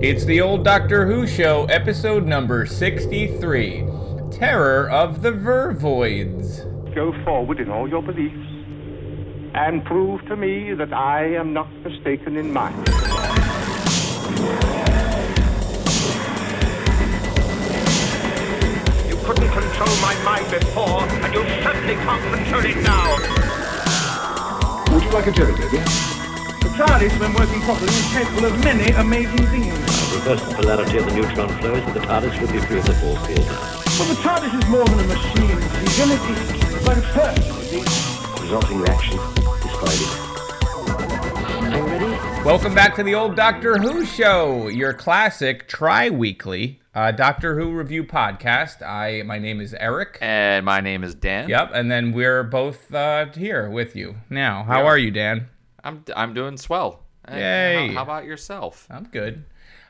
It's the old Doctor Who show, episode number 63 Terror of the Vervoids. Go forward in all your beliefs and prove to me that I am not mistaken in mine. You couldn't control my mind before, and you certainly can't control it now. Would you like a jelly baby? The TARDIS, when working properly, is capable of many amazing things. Reverse the polarity of the neutron flows, and the TARDIS will be free of the force field now. But the TARDIS is more than a machine, It's Stephen. It is like a person, you see. Resulting reaction is finding. Are you ready? Welcome back to the old Doctor Who show, your classic tri weekly uh, Doctor Who review podcast. I My name is Eric. And my name is Dan. Yep, and then we're both uh, here with you now. How Yeah. are you, Dan? I'm I'm doing swell. Hey, Yay. How, how about yourself? I'm good.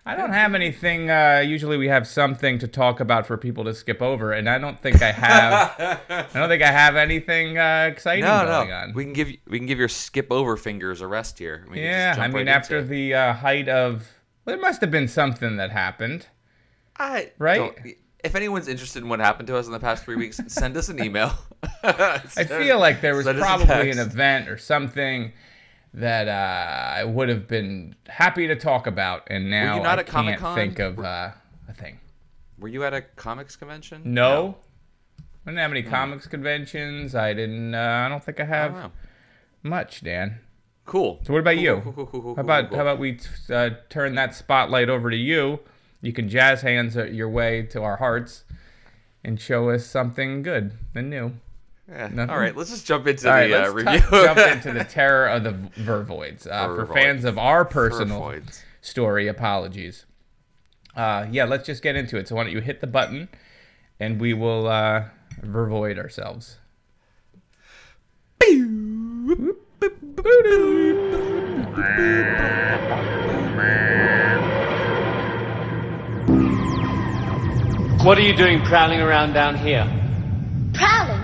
I don't have anything. Uh, usually, we have something to talk about for people to skip over, and I don't think I have. I don't think I have anything uh, exciting No, going no. on. We can give we can give your skip over fingers a rest here. We yeah, I mean, right after the uh, height of, well, there must have been something that happened. I right? If anyone's interested in what happened to us in the past three weeks, send us an email. I feel like there was Send us a probably an event or something that uh, I would have been happy to talk about, and now I can't Comic-Con? think of uh, a thing. Were you at a comics convention? No. I didn't have any comics conventions. I didn't. Uh, I don't think I I have don't much, Dan. Cool. So what about Cool, you? cool, cool, how about how about we uh, turn that spotlight over to you? You can jazz hands your way to our hearts and show us something good and new. Yeah. All right, let's just jump into All right, the uh, let's review. t- jump into the terror of the Vervoids. Uh, for fans of our personal Vervoids. story, apologies. Uh, yeah, let's just get into it. So why don't you hit the button, and we will uh, Vervoid ourselves. What are you doing prowling around down here? Prowling?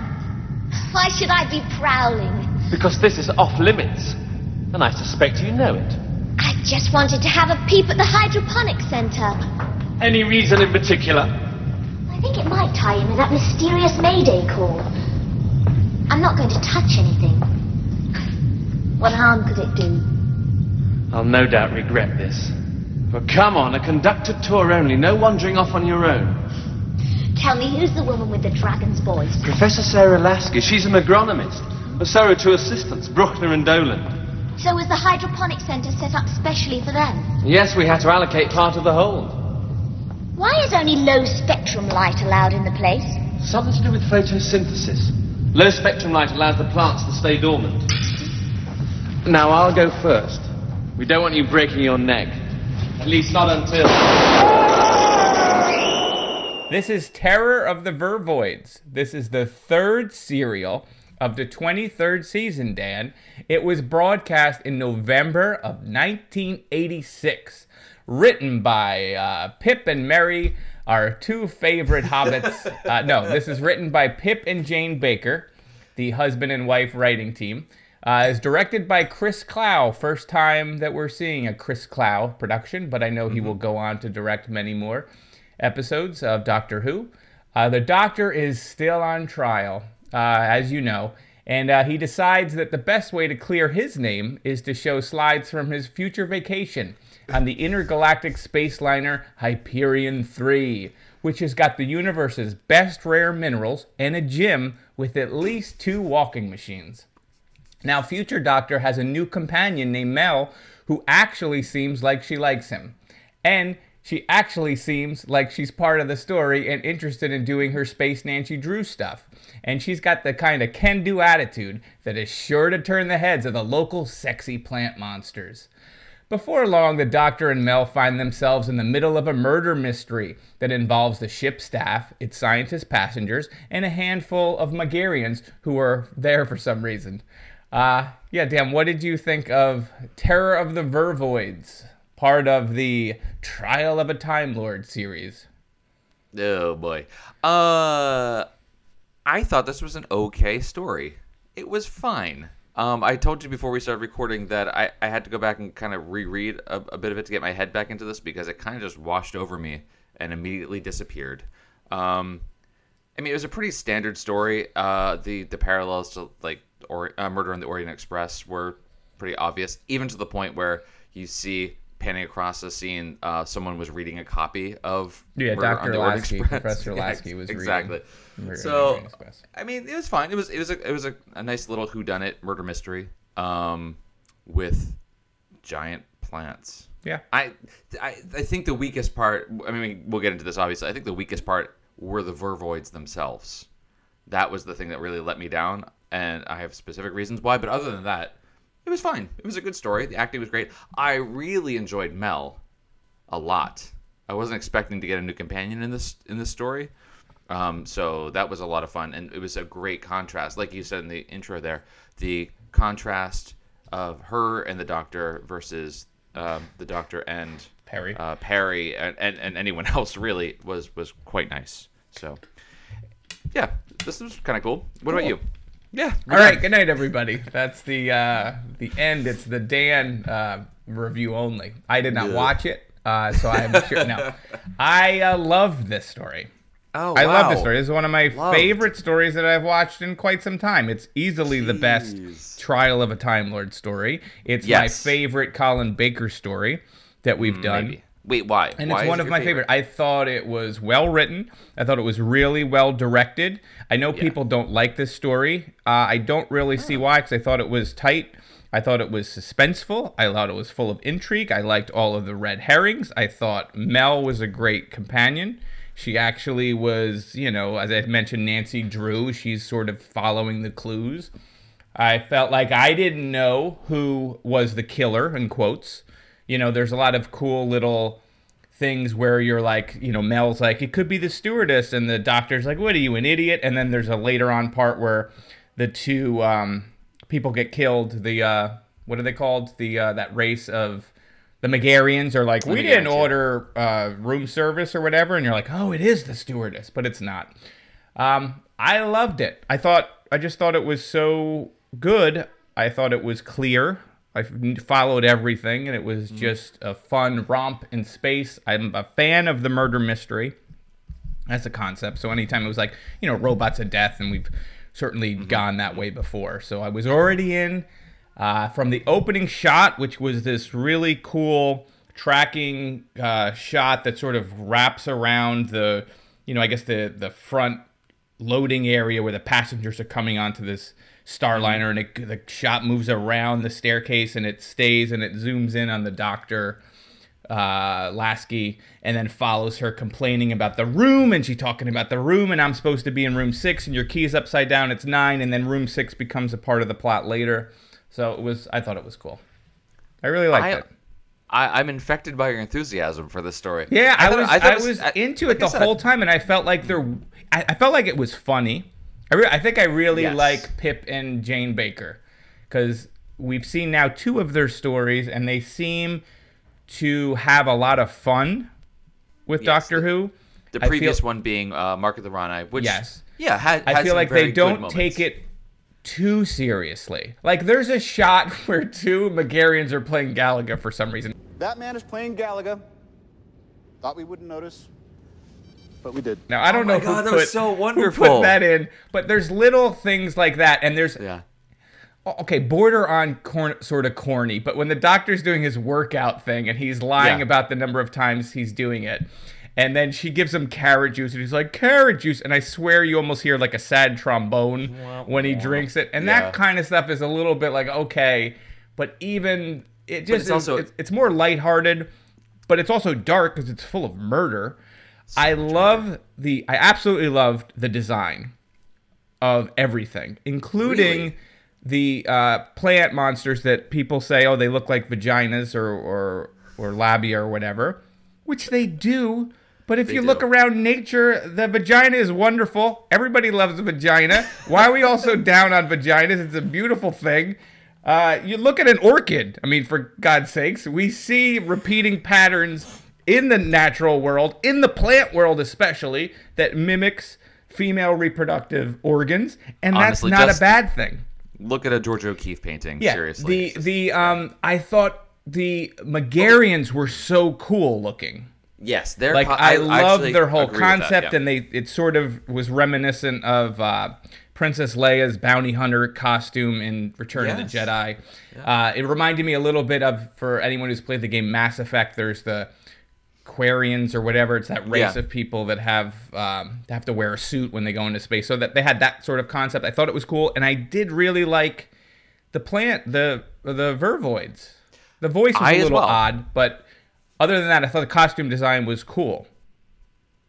Why should I be prowling? Because this is off limits. And I suspect you know it. I just wanted to have a peep at the hydroponic center. Any reason in particular? I think it might tie in with that mysterious Mayday call. I'm not going to touch anything. What harm could it do? I'll no doubt regret this. But come on, a conducted tour only, no wandering off on your own. Tell me, who's the woman with the dragon's voice? Professor Sarah Lasky, she's an agronomist. And so are two assistants, Bruchner and Doland. So was the hydroponic center set up specially for them? Yes, we had to allocate part of the hold. Why is only low spectrum light allowed in the place? Something to do with photosynthesis. Low spectrum light allows the plants to stay dormant. Now, I'll go first. We don't want you breaking your neck. At least not until. This is Terror of the Vervoids. This is the third serial of the 23rd season, Dan. It was broadcast in November of 1986. Written by uh, Pip and Mary, our two favorite hobbits. Uh, no, this is written by Pip and Jane Baker, the husband and wife writing team. Uh, is directed by Chris Clough. First time that we're seeing a Chris Clough production, but I know he will go on to direct many more episodes of Doctor Who. Uh, the Doctor is still on trial, uh, as you know, and uh, he decides that the best way to clear his name is to show slides from his future vacation on the intergalactic space liner Hyperion 3, which has got the universe's best rare minerals and a gym with at least two walking machines. Now, Future Doctor has a new companion named Mel who actually seems like she likes him. And she actually seems like she's part of the story and interested in doing her Space Nancy Drew stuff. And she's got the kind of can do attitude that is sure to turn the heads of the local sexy plant monsters. Before long, the Doctor and Mel find themselves in the middle of a murder mystery that involves the ship's staff, its scientist passengers, and a handful of Megarians who are there for some reason. Uh, yeah, damn, what did you think of Terror of the Vervoids, part of the Trial of a Time Lord series? Oh boy. Uh I thought this was an okay story. It was fine. Um, I told you before we started recording that I, I had to go back and kind of reread a, a bit of it to get my head back into this because it kind of just washed over me and immediately disappeared. Um, I mean, it was a pretty standard story. Uh, the the parallels to like or uh, Murder on the Orient Express were pretty obvious, even to the point where you see panning across the scene, uh, someone was reading a copy of Yeah, Murder Dr. Lasky, Professor Yeah, Lasky was reading exactly. Murder So, I mean, it was fine. It was it was a it was a, a nice little whodunit murder mystery, um, with giant plants. Yeah. I, I I think the weakest part. I mean, we'll get into this obviously. I think the weakest part were the vervoids themselves. That was the thing that really let me down, and I have specific reasons why. But other than that, it was fine. It was a good story. The acting was great. I really enjoyed Mel a lot. I wasn't expecting to get a new companion in this in this story. Um, so that was a lot of fun, and it was a great contrast, like you said in the intro there, the contrast of her and the Doctor versus um, the Doctor and Perry. uh, Perry, and, and, and anyone else really was was quite nice. So, yeah, this was kind of cool. What about you? Yeah. All right, good night, everybody. That's the uh, the end. It's the Dan uh, review only. I did not watch it, uh, so I'm sure. No, I uh, loved this story. Oh, I love this story. This is one of my Loved. favorite stories that I've watched in quite some time. It's easily the best Trial of a Time Lord story. It's my favorite Colin Baker story that we've done. Maybe. Wait, why? And Why it's one it of my favorite. I thought it was well written. I thought it was really well directed. I know people don't like this story. Uh, I don't really see why because I thought it was tight. I thought it was suspenseful. I thought it was full of intrigue. I liked all of the red herrings. I thought Mel was a great companion. She actually was, you know, as I mentioned, Nancy Drew. She's sort of following the clues. I felt like I didn't know who was the killer, in quotes. You know, there's a lot of cool little things where you're like, you know, Mel's like, it could be the stewardess, and the doctor's like, what are you, an idiot? And then there's a later on part where the two um, people get killed. The, uh, what are they called? The, uh, that race of the Megarians are like, we Megarians, didn't order uh, room service or whatever. And you're like, oh, it is the stewardess, but it's not. Um, I loved it. I thought I just thought it was so good. I thought it was clear. I followed everything, and it was just a fun romp in space. I'm a fan of the murder mystery as a concept. So anytime it was like you know robots of death, and we've certainly gone that way before. So I was already in uh, from the opening shot, which was this really cool tracking uh, shot that sort of wraps around the you know I guess the the front loading area where the passengers are coming onto this starliner and it, the shot moves around the staircase and it stays and it zooms in on the doctor uh, Lasky and then follows her complaining about the room and she talking about the room and I'm supposed to be in room six and your key is upside down it's nine and then room six becomes a part of the plot later. So it was I thought it was cool. I really liked I, it. I, I'm infected by your enthusiasm for this story. yeah I, thought- was I, it was I- into it I the whole time and I felt like there I, I felt like it was funny I, re- I think I really Yes. like Pip and Jane Baker because we've seen now two of their stories and they seem to have a lot of fun with Yes, Doctor the- Who. The I previous feel, one being uh, Mark of the Rani, which Yes. yeah, had, I feel like very they don't take it too seriously. Like there's a shot where two Megarians are playing Galaga for some reason. That man is playing Galaga. Thought we wouldn't notice, but we did. Now I don't Oh my know God, who that put, was so who wonderful. put that in, but there's little things like that, and there's Yeah. okay, border on corn, sort of corny, but when the doctor's doing his workout thing and he's lying Yeah. about the number of times he's doing it, and then she gives him carrot juice, and he's like, carrot juice, and I swear you almost hear like a sad trombone when he drinks it, and Yeah. that kind of stuff is a little bit like, okay, but even, it just it's is, also- it's, it's more lighthearted, but it's also dark because it's full of murder. I love the, I absolutely loved the design of everything, including Really? the uh, plant monsters that people say, oh, they look like vaginas or or or labia or whatever, which they do. But if you look around nature, the vagina is wonderful. Everybody loves a vagina. Why are we all so down on vaginas? It's a beautiful thing. Uh, you look at an orchid. I mean, for God's sakes, we see repeating patterns in the natural world, in the plant world especially, that mimics female reproductive organs, and Honestly, that's not a bad thing. Look at a George O'Keeffe painting. Yeah, seriously. the the um, I thought the Megarians were so cool looking. yes, they're like co- I, love their whole with that, concept, yeah. and they it sort of was reminiscent of uh, Princess Leia's bounty hunter costume in Return of the Jedi. Uh, it reminded me a little bit of for anyone who's played the game Mass Effect. There's the Quarians or whatever. It's that race Yeah. of people that have um, have to wear a suit when they go into space. So that they had that sort of concept. I thought it was cool, and I did really like the plant, the the Vervoids. The voice was I a little well. odd, but other than that, I thought the costume design was cool.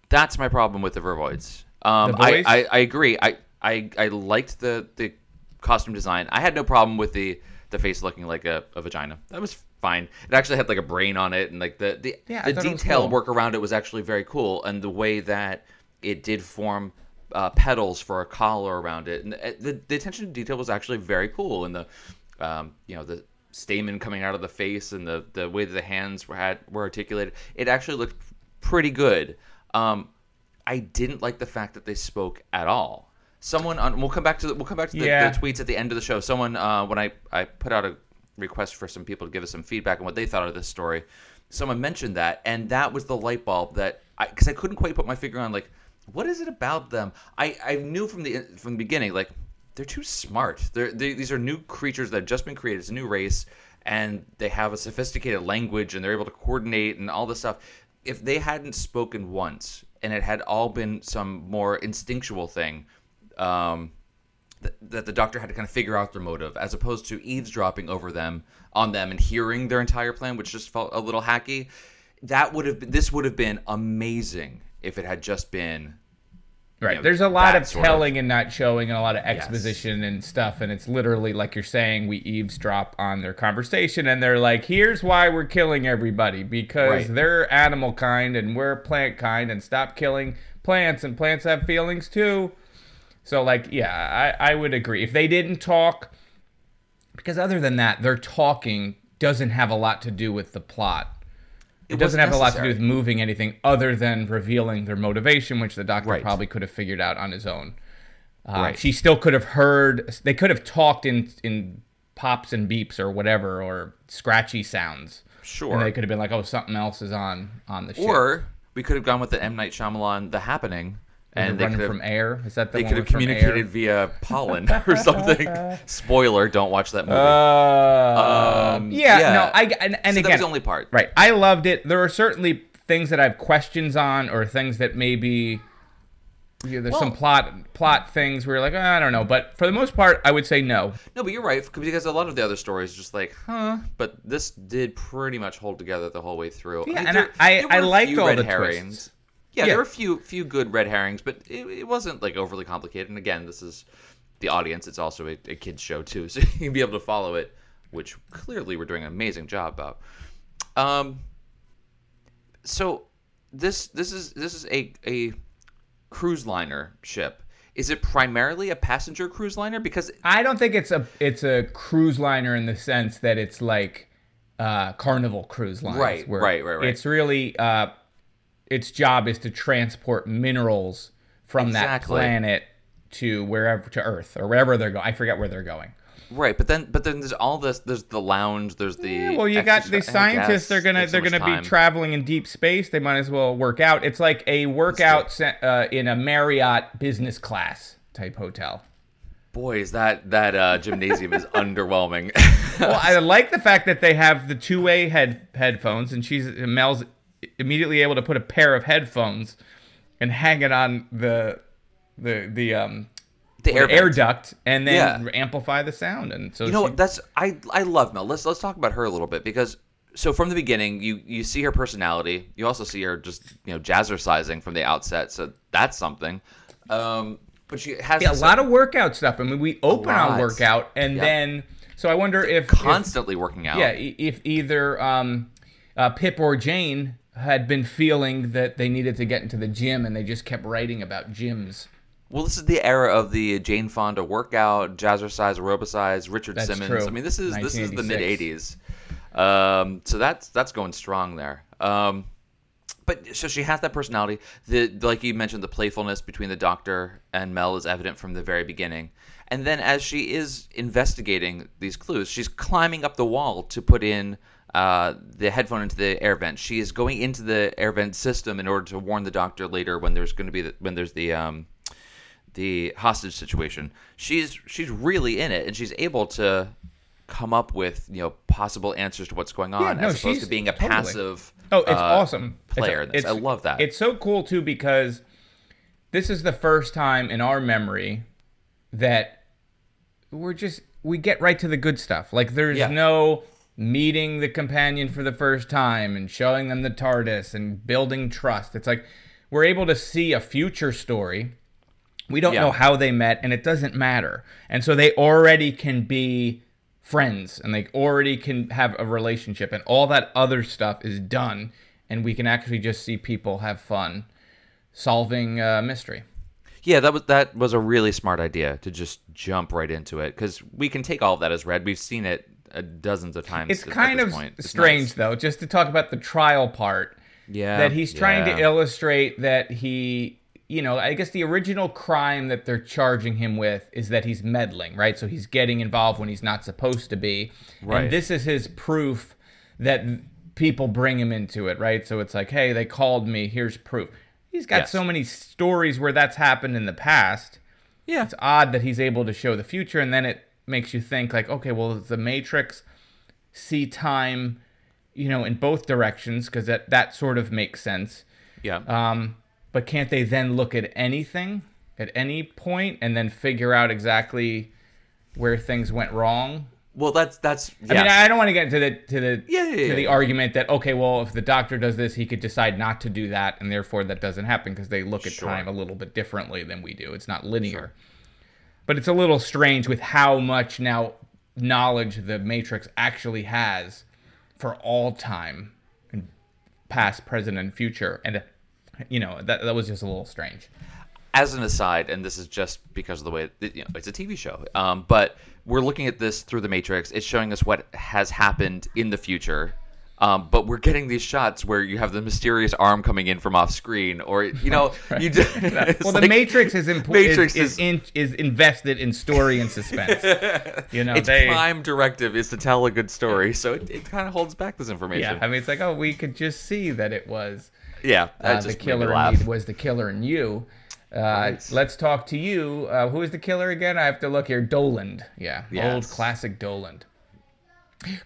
That's my problem with the Vervoids. Um, The I. I, I agree. I, I I liked the the costume design. I had no problem with the the face looking like a, a vagina. That was fine. It actually had like a brain on it, and like the the, Yeah, the thought it was detail cool. work around it was actually very cool, and the way that it did form uh, petals for a collar around it, and uh, the, the attention to detail was actually very cool, and the um, you know the stamen coming out of the face and the the way that the hands were had were articulated, it actually looked pretty good. Um, I didn't like the fact that they spoke at all. Someone on we'll come back to the, we'll come back to the, Yeah. the tweets at the end of the show. Someone uh, when I I put out a request for some people to give us some feedback on what they thought of this story. Someone mentioned that, and that was the light bulb that I because I couldn't quite put my finger on like what is it about them. I I knew from the from the beginning like they're too smart. They're they, these are new creatures that have just been created. It's a new race, and they have a sophisticated language, and they're able to coordinate and all this stuff. If they hadn't spoken once, and it had all been some more instinctual thing, um, that, that the doctor had to kind of figure out their motive, as opposed to eavesdropping over them on them and hearing their entire plan, which just felt a little hacky. That would have been, this would have been amazing if it had just been Right. you know, There's a lot of telling and not showing and a lot of exposition and stuff. And it's literally like you're saying, we eavesdrop on their conversation and they're like, here's why we're killing everybody because Right. they're animal kind and we're plant kind and stop killing plants and plants have feelings too. So, like, yeah, I, I would agree. If they didn't talk, because other than that, their talking doesn't have a lot to do with the plot. It, doesn't wasn't have a lot to do with moving anything other than revealing their motivation, which the doctor Right. probably could have figured out on his own. Uh, Right. She still could have heard. They could have talked in in pops and beeps or whatever, or scratchy sounds. Sure. And they could have been like, "Oh, something else is on on the ship." Or we could have gone with the M Night Shyamalan, The Happening, and they could have from air. Is that the they could have communicated via pollen or something. Spoiler: Don't watch that movie. Uh, Um, yeah, yeah. no, I and, and So that again, was the only part. Right, I loved it. There are certainly things that I have questions on, or things that maybe know, there's some plot plot things where you're like, "Oh, I don't know. But for the most part, I would say no. No, but you're right because a lot of the other stories just like, huh? But this did pretty much hold together the whole way through. Yeah, mean, and there- I- I were liked all the herrings. twists. Yeah, Yeah. there were a few few good red herrings, but it, it wasn't like overly complicated. And again, this is the audience. It's also a, a kids show too, so you'd be able to follow it, which clearly we're doing an amazing job about. Um, so this this is this is a a cruise liner ship. Is it primarily a passenger cruise liner? Because I don't think it's a it's a cruise liner in the sense that it's like uh, Carnival Cruise Lines. Right, right, right, right. It's really uh, its job is to transport minerals from Exactly. that planet to wherever to Earth or wherever they're going. I forget where they're going. Right, but then but then there's all this. There's the lounge. There's the Yeah, well, you got the scientists. They're gonna they're much gonna time. be traveling in deep space. They might as well work out. It's like a workout uh, in a Marriott business class type hotel. Boy, is that that uh, gymnasium is underwhelming. well, I like the fact that they have the two way head headphones, and she's Mel's immediately able to put a pair of headphones and hang it on the the the um The air air duct, and then Yeah. amplify the sound. And so you know she-? That's I I love Mel. Let's let's talk about her a little bit because so from the beginning you you see her personality. You also see her just you know jazzercising from the outset. So that's something. Um, but she has yeah, a lot of workout stuff. I mean, we open on workout, and Yeah. then so I wonder if if- constantly working out. Yeah, if either um, uh, Pip or Jane had been feeling that they needed to get into the gym, and they just kept writing about gyms. Well, this is the era of the Jane Fonda workout, jazzercise, aerobicize, Richard That's Simmons. true. I mean, this is this is the mid '80s, Um, so that's that's going strong there. Um, but so she has that personality. The like you mentioned, the playfulness between the Doctor and Mel is evident from the very beginning. And then as she is investigating these clues, she's climbing up the wall to put in uh, the headphone into the air vent. She is going into the air vent system in order to warn the Doctor later when there's going to be the, when there's the um, the hostage situation. She's she's really in it, and she's able to come up with you know possible answers to what's going on Yeah, no, as opposed to being a totally. passive. Oh, it's uh, awesome. It's- player. in this. I love that. It's so cool too because this is the first time in our memory that we're just we get right to the good stuff. Like there's Yeah. no meeting the companion for the first time and showing them the TARDIS and building trust. It's like we're able to see a future story. We don't Yeah. know how they met and it doesn't matter. And so they already can be friends and they already can have a relationship and all that other stuff is done and we can actually just see people have fun solving a mystery. Yeah, that was that was a really smart idea to just jump right into it because we can take all of that as read. We've seen it Uh, dozens of times. It's at kind of point. Strange nice. though, just to talk about the trial part. Yeah, that he's trying yeah. to illustrate that he, you know, I guess the original crime that they're charging him with is that he's meddling, right? So he's getting involved when he's not supposed to be. Right. And this is his proof that people bring him into it, right? So it's like, hey, they called me, here's proof. He's got Yes. so many stories where that's happened in the past. Yeah. It's odd that he's able to show the future and then it makes you think like, okay, well, does the Matrix see time, you know, in both directions because that that sort of makes sense. Yeah. Um, but can't they then look at anything at any point and then figure out exactly where things went wrong? well, that's that's. I mean. I don't want to get into the to the Yeah, yeah, to yeah, the argument that okay, well, if the doctor does this, he could decide not to do that, and therefore that doesn't happen because they look at Sure. time a little bit differently than we do. It's not linear, but it's a little strange with how much now knowledge the Matrix actually has for all time, and past, present, and future, and you know that that was just a little strange. as an aside, and this is just because of the way you know, it's a TV show, um, but we're looking at this through the Matrix. It's showing us what has happened in the future. Um, but we're getting these shots where you have the mysterious arm coming in from off screen, or you know, you do, Well, the like- Matrix is impo- Matrix is, is, is- in, is invested in story and suspense. You know, its they prime directive is to tell a good story, so it, it kind of holds back this information. Yeah, I mean, it's like, oh, we could just see that it was Yeah, uh, the killer in was the killer in you. Uh, Right. Let's talk to you. Uh, who is the killer again? I have to look here. Doland. Yeah, old classic Doland.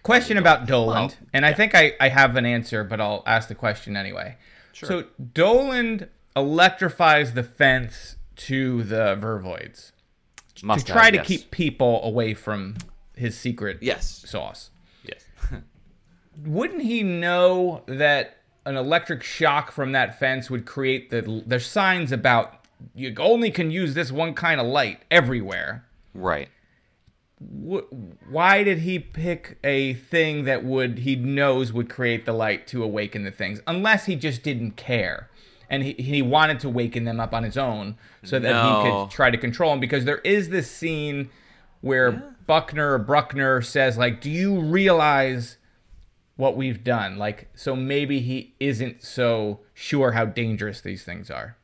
Question about Doland, Well, and I think I, I have an answer, but I'll ask the question anyway. Sure. So Doland electrifies the fence to the Vervoids Must to try have, to yes. keep people away from his secret Yes. sauce. Yes. wouldn't he know that an electric shock from that fence would create the there's signs about you only can use this one kind of light everywhere right. Wh- why did he pick a thing that would he knows would create the light to awaken the things unless he just didn't care? And he, he wanted to waken them up on his own so that he could try to control them. Because there is this scene where Buckner or Bruchner says like do you realize what we've done? Like so maybe he isn't so sure how dangerous these things are.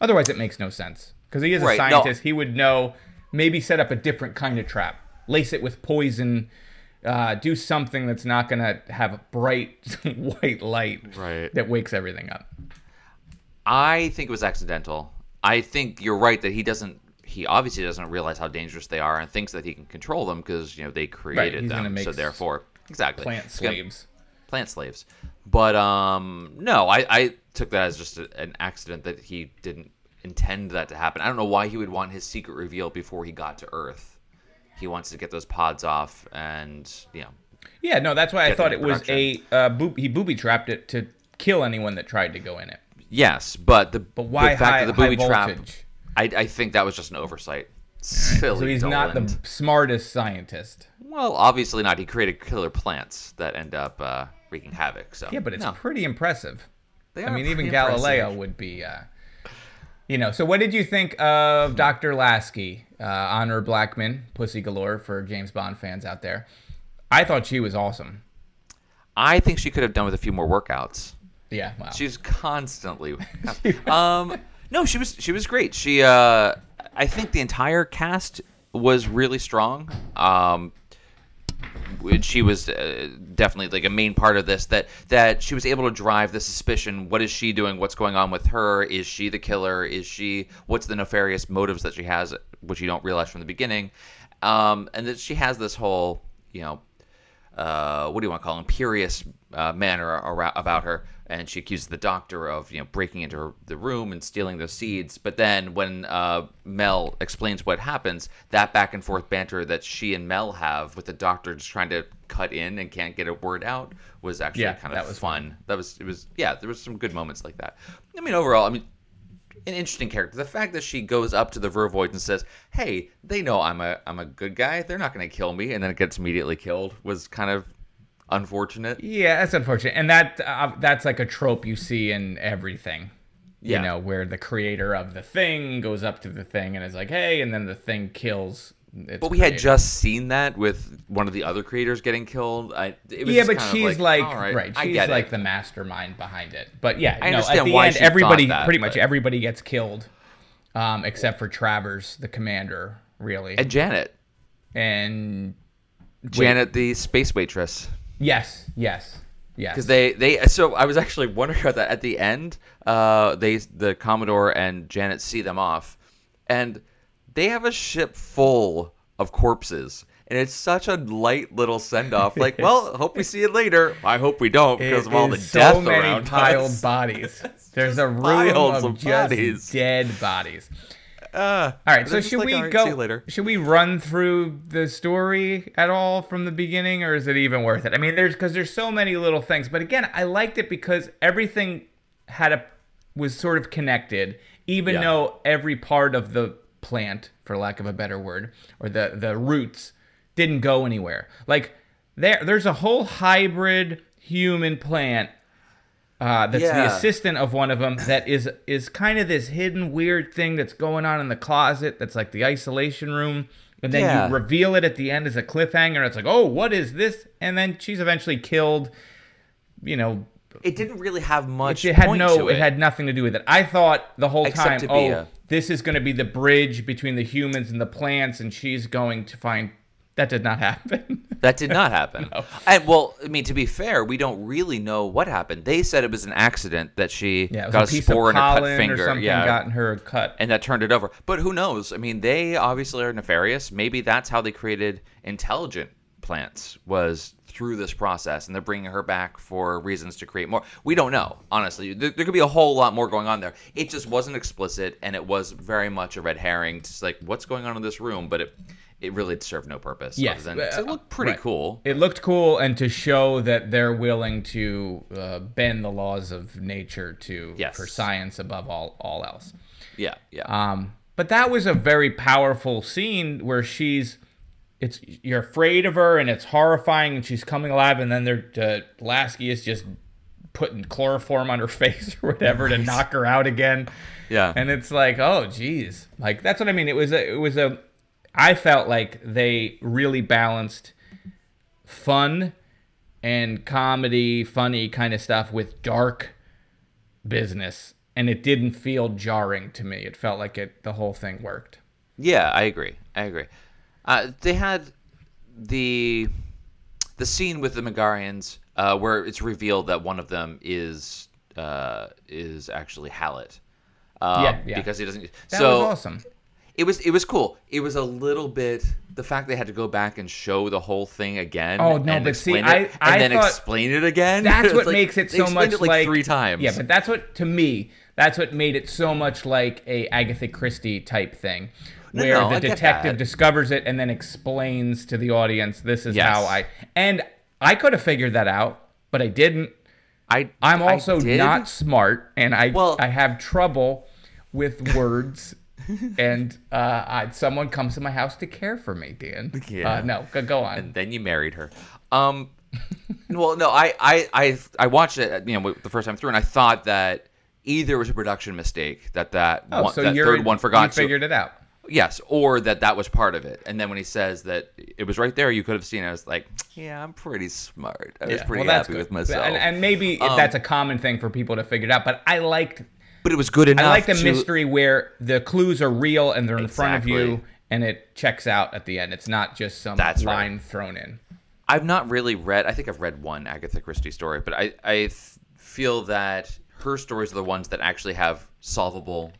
Otherwise it makes no sense. Because he is a Right, no. scientist. He would know maybe set up a different kind of trap lace it with poison uh, do something that's not going to have a bright white light Right. that wakes everything up I think it was accidental. I think you're right that he doesn't. He obviously doesn't realize how dangerous they are and thinks that he can control them because you know they created he's them. So therefore, exactly plant slaves plant slaves. But um, no, I, I took that as just a, an accident that he didn't intend that to happen. I don't know why he would want his secret revealed before he got to Earth. He wants to get those pods off, and you know, yeah no that's why i thought it was a uh, boob- he booby trapped it to kill anyone that tried to go in it yes, but the But why the fact high- that the booby trap. I, I think that was just an oversight. Silly so he's not the smartest scientist Well, obviously not. He created killer plants that end up uh, wreaking havoc. So Yeah, but it's no. pretty impressive. I mean, even Galileo impressive. would be, uh, you know. So, what did you think of Dr. Lasky, uh, Honor Blackman, Pussy Galore for James Bond fans out there? I thought she was awesome. I think she could have done with a few more workouts. Yeah, wow. She's constantly. um, no, she was she was great. She, uh, I think the entire cast was really strong. Um, she was uh, definitely like a main part of this. That that she was able to drive the suspicion. What is she doing? What's going on with her? Is she the killer? Is she? What's the nefarious motives that she has, which you don't realize from the beginning? Um, and that she has this whole, you know, uh, what do you want to call imperious uh, manner ar- about her, and she accuses the doctor of you know breaking into her, the room and stealing those seeds. But then when uh, Mel explains what happens, that back and forth banter that she and Mel have with the doctor just trying to cut in and can't get a word out was actually Yeah, kind that of was fun. That was it was yeah. There was some good moments like that. I mean overall, I mean an interesting character. The fact that she goes up to the Vervoids and says, "Hey, they know I'm a I'm a good guy. They're not going to kill me," and then it gets immediately killed was kind of unfortunate. Yeah, that's unfortunate, and that uh, that's like a trope you see in everything. You know, where the creator of the thing goes up to the thing and is like, "Hey," and then the thing kills. Its But we had just seen that with one of the other creators getting killed. I it was yeah, but she's like, all right, right, she's like it. the mastermind behind it. But yeah, I no, at the why end, everybody, that, pretty much but- everybody gets killed, um, except for Travers, the commander, really, and Janet, and Janet, the space waitress. Yes, yes, yes, because they they so I was actually wondering about that at the end. Uh, they the Commodore and Janet see them off, and they have a ship full of corpses. And it's such a light little send off. Like, well, hope we see it later. I hope we don't because of all the is death so many around piled us. bodies. There's a room of, of just bodies. dead bodies. Uh, All right, so should like, we right, go? Later. Should we run through the story at all from the beginning, or is it even worth it? I mean, there's because there's so many little things, but again, I liked it because everything had a was sort of connected, even Yeah. though every part of the plant, for lack of a better word, or the the roots didn't go anywhere. Like there, there's a whole hybrid human plant uh, that's the assistant of one of them that is is kind of this hidden weird thing that's going on in the closet that's like the isolation room and then Yeah. you reveal it at the end as a cliffhanger it's like oh what is this and then she's eventually killed you know It didn't really have much. it had point no to it. had nothing to do with it i thought the whole Except time oh a- this is going to be the bridge between the humans and the plants and she's going to find that did not happen That did not happen. And well, I mean, to be fair, we don't really know what happened. They said it was an accident that she yeah got a a, spore in her cut finger. or something yeah, got in her cut and that turned it over. But who knows? I mean, they obviously are nefarious. Maybe that's how they created intelligent plants was through this process, and they're bringing her back for reasons to create more. We don't know, honestly. There, there could be a whole lot more going on there. It just wasn't explicit, and it was very much a red herring. Just like what's going on in this room, but it it really served no purpose. Yes, than, it looked pretty right. cool. It looked cool, and to show that they're willing to uh, bend the laws of nature to Yes. for science above all all else. Yeah, yeah. Um, but that was a very powerful scene where she's, it's you're afraid of her and it's horrifying, and she's coming alive, and then they're uh, Lasky is just putting chloroform on her face or whatever to knock her out again. Yeah. and it's like, oh, geez, like that's what I mean. It was a, it was a, I felt like they really balanced fun and comedy, funny kind of stuff with dark business, and it didn't feel jarring to me. It felt like it, the whole thing worked. Yeah, I agree. I agree. Uh, they had the the scene with the Megarians uh, where it's revealed that one of them is uh, is actually Hallett. Um, Yeah, yeah. Because he doesn't. That so was awesome. It was it was cool. It was a little bit the fact they had to go back and show the whole thing again. Oh, no, and but see, I- it, I and then thought- explain it again. That's what like- makes it so much it like, like three times. Yeah, but that's what to me. That's what made it so much like a Agatha Christie type thing, No, where no, the I detective discovers it and then explains to the audience, "This is Yes. how I." And I could have figured that out, but I didn't. I I'm also did. not smart, and I Well- I have trouble with words. and uh, I, someone comes to my house to care for me, Dan. Yeah. Uh, no, go, go on. and then you married her. Um, well, no, I, I, I, I watched it, you know, the first time through, and I thought that either it was a production mistake that that oh, one, so that third one forgot you figured to. it out. Yes, or that that was part of it. And then when he says that it was right there, you could have seen. it, I was like, yeah, I'm pretty smart. I was pretty well, happy good. with myself. And, and maybe Um, that's a common thing for people to figure it out. But I liked but it was good enough. I like the to- mystery where the clues are real and they're in front of you and it checks out at the end. It's not just some That's right. line thrown in. I've not really read. I think I've read one Agatha Christie story, but I I feel that her stories are the ones that actually have solvable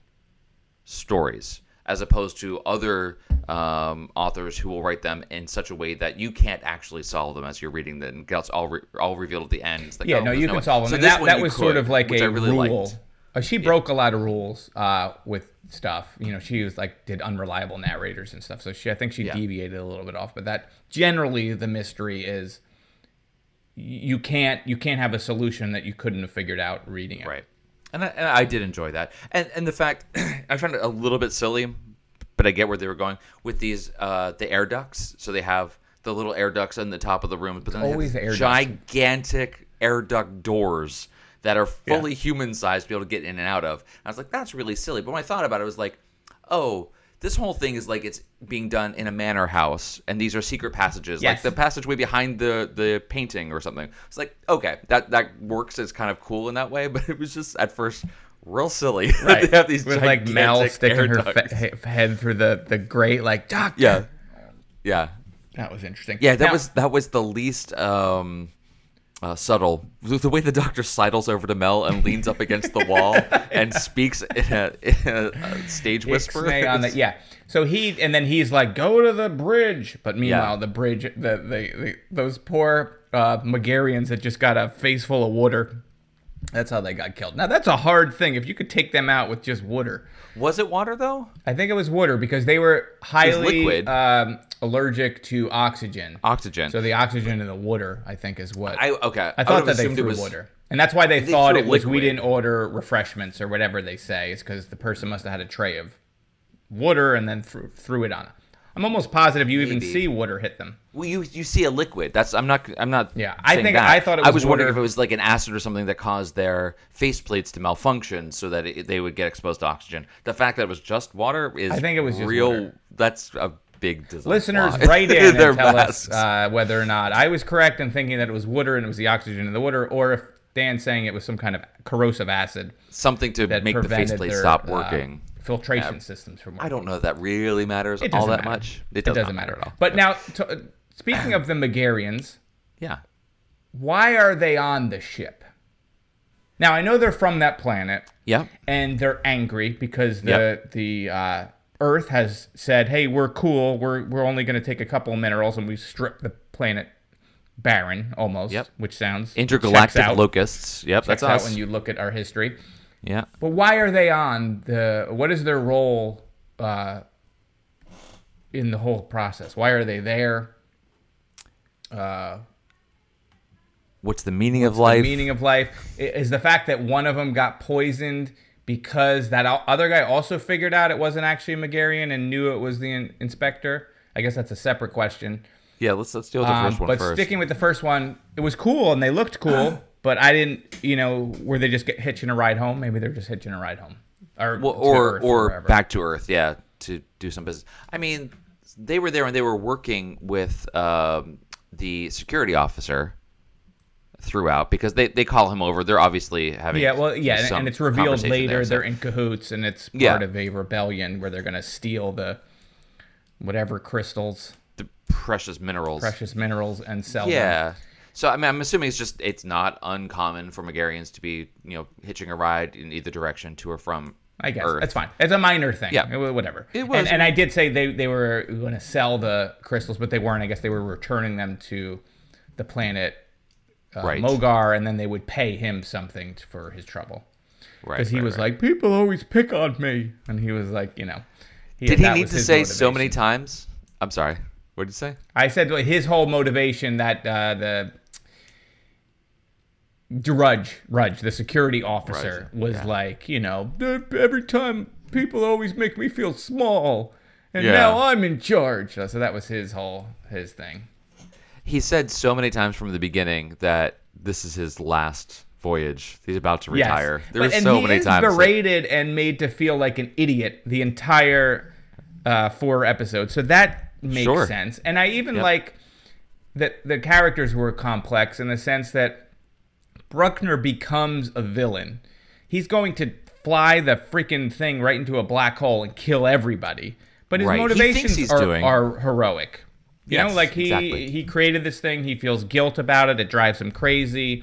stories, as opposed to other um, authors who will write them in such a way that you can't actually solve them as you're reading them. It gets all re- all revealed at the end. Like, yeah, oh, no, you can way. solve them. So and that, that was sort of like a really rule. liked. Uh, she broke a lot of rules uh, with stuff. You know, she was like did unreliable narrators and stuff. So she, I think she Yeah. deviated a little bit off. But that generally the mystery is you can't you can't have a solution that you couldn't have figured out reading it. Right. And I, and I did enjoy that. And and the fact I found it a little bit silly, but I get where they were going with these uh the air ducts. So they have the little air ducts on the top of the room, but then they have Always the air ducts. gigantic air duct doors that are fully human sized to be able to get in and out of. And I was like, that's really silly. But when I thought about it, I was like, oh, this whole thing is like it's being done in a manor house, and these are secret passages, Yes. like the passageway behind the the painting or something. It's like okay, that that works It's kind of cool in that way, but it was just at first real silly. Right. they have these with like Mel gigantic sticking her fe- head through the the grate, like doctor. yeah, yeah, that was interesting. yeah. That Now- was that was the least um, uh, subtle. The way the doctor sidles over to Mel and leans up against the wall and speaks in a, in a, stage whisper. The yeah. So he and then he's like, "Go to the bridge," but meanwhile, Yeah. the bridge, the, the the those poor uh, Megarians that just got a face full of water. That's how they got killed. Now that's a hard thing. If you could take them out with just water, Was it water though? I think it was water because they were highly liquid. um, allergic to oxygen. Oxygen. So the oxygen in the water, I think, is what I okay. I thought have that they threw it was water, and that's why they, They thought it was we didn't order refreshments or whatever they say. It's because the person must have had a tray of water and then threw, threw it on. I'm almost positive you even see water hit them. Well, you you see a liquid. That's I'm not I'm not. Yeah, I think- that. I thought it I was was wondering if it was like an acid or something that caused their faceplates to malfunction, so that it, they would get exposed to oxygen. The fact that it was just water is I think it was real. water. That's a big design. Listeners, flaw. write in and tell masks. us uh, whether or not I was correct in thinking that it was water and it was the oxygen in the water, or if Dan's saying it was some kind of corrosive acid something to make the faceplate stop uh, working. Filtration Yeah. systems from I don't know if that really matters all that matter. much. It, does doesn't not matter at all. But now, to, speaking of the Megarians, yeah, why are they on the ship? Now I know they're from that planet. yeah, and they're angry because the Yep. the uh, Earth has said, "Hey, we're cool. We're we're only going to take a couple of minerals and we strip the planet barren almost." Yep. Which sounds intergalactic locusts. Yep, Checks that's out us. when you look at our history. Yeah, But why are they on the? What is their role uh, in the whole process? Why are they there? Uh, what's the meaning of the life? meaning of life is the fact that one of them got poisoned because that other guy also figured out it wasn't actually a Megarian and knew it was the in- inspector. I guess that's a separate question. yeah, let's let's deal with the Um, first one but first. sticking with the first one, it was cool and they looked cool, but I didn't, you know, were they just get hitching a ride home? Maybe they're just hitching a ride home, or well, or or back to Earth, yeah, to do some business. I mean, they were there and they were working with um, the security officer throughout because they, they call him over. They're obviously having Yeah, well, yeah, and, and it's revealed later there, so- they're in cahoots, and it's part Yeah. of a rebellion where they're going to steal the whatever crystals, the precious minerals. precious minerals, and sell them. So I mean, I'm assuming it's just it's not uncommon for Megarians to be you know hitching a ride in either direction to or from. I guess Earth. that's fine. It's a minor thing. Yeah. Whatever. It was. And, and I did say they, they were going to sell the crystals, but they weren't. I guess they were returning them to the planet uh, Right. Mogar, and then they would pay him something for his trouble. Right. Because he right, was right. like, people always pick on me, and he was like, you know, He, Did he need to say so many times? I'm sorry. What did you say? I said well, his whole motivation that uh, the Drudge, Rudge, the security officer, Rudge, was yeah. like, you know, every time people always make me feel small, and Yeah. now I'm in charge. So that was his whole his thing. He said so many times from the beginning that this is his last voyage. He's about to retire. Yes. There But- were so he many is times. that- berated and made to feel like an idiot the entire uh, four episodes, so that makes Sure. sense. And I even Yep. like that the characters were complex in the sense that Bruchner becomes a villain. He's going to fly the freaking thing right into a black hole and kill everybody. But his Right. He motivations he's are, doing- are heroic. You know, like he exactly. he created this thing, he feels guilt about it, it drives him crazy,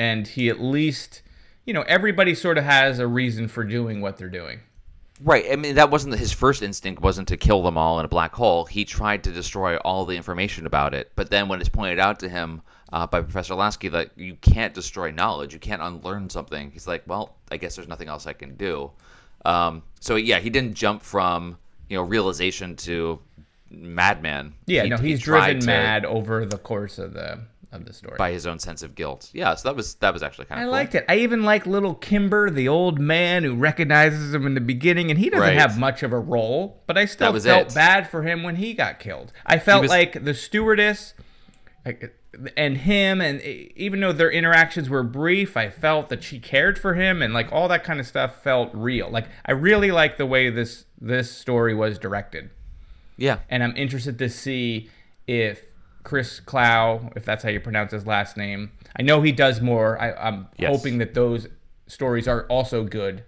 and he at least you know, everybody sort of has a reason for doing what they're doing. Right. I mean, that wasn't his first instinct. Wasn't to kill them all in a black hole. He tried to destroy all the information about it. But then, when it's pointed out to him uh, by Professor Lasky that you can't destroy knowledge, you can't unlearn something, he's like, "Well, I guess there's nothing else I can do." Um, so yeah, he didn't jump from you know realization to madman. Yeah, He- no, he's tried driven to- mad over the course of the of the story. by his own sense of guilt. Yeah, so that was that was actually kind I of cool. liked it. I even like little Kimber, the old man who recognizes him in the beginning, and he doesn't Right. have much of a role, but I still felt it. bad for him when he got killed. I felt was- like the stewardess like, and him, and even though their interactions were brief, I felt that she cared for him, and like all that kind of stuff felt real. Like I really like the way this this story was directed. Yeah. and I'm interested to see if Chris Clough, if that's how you pronounce his last name, I know he does more. I, I'm Yes. hoping that those stories are also good,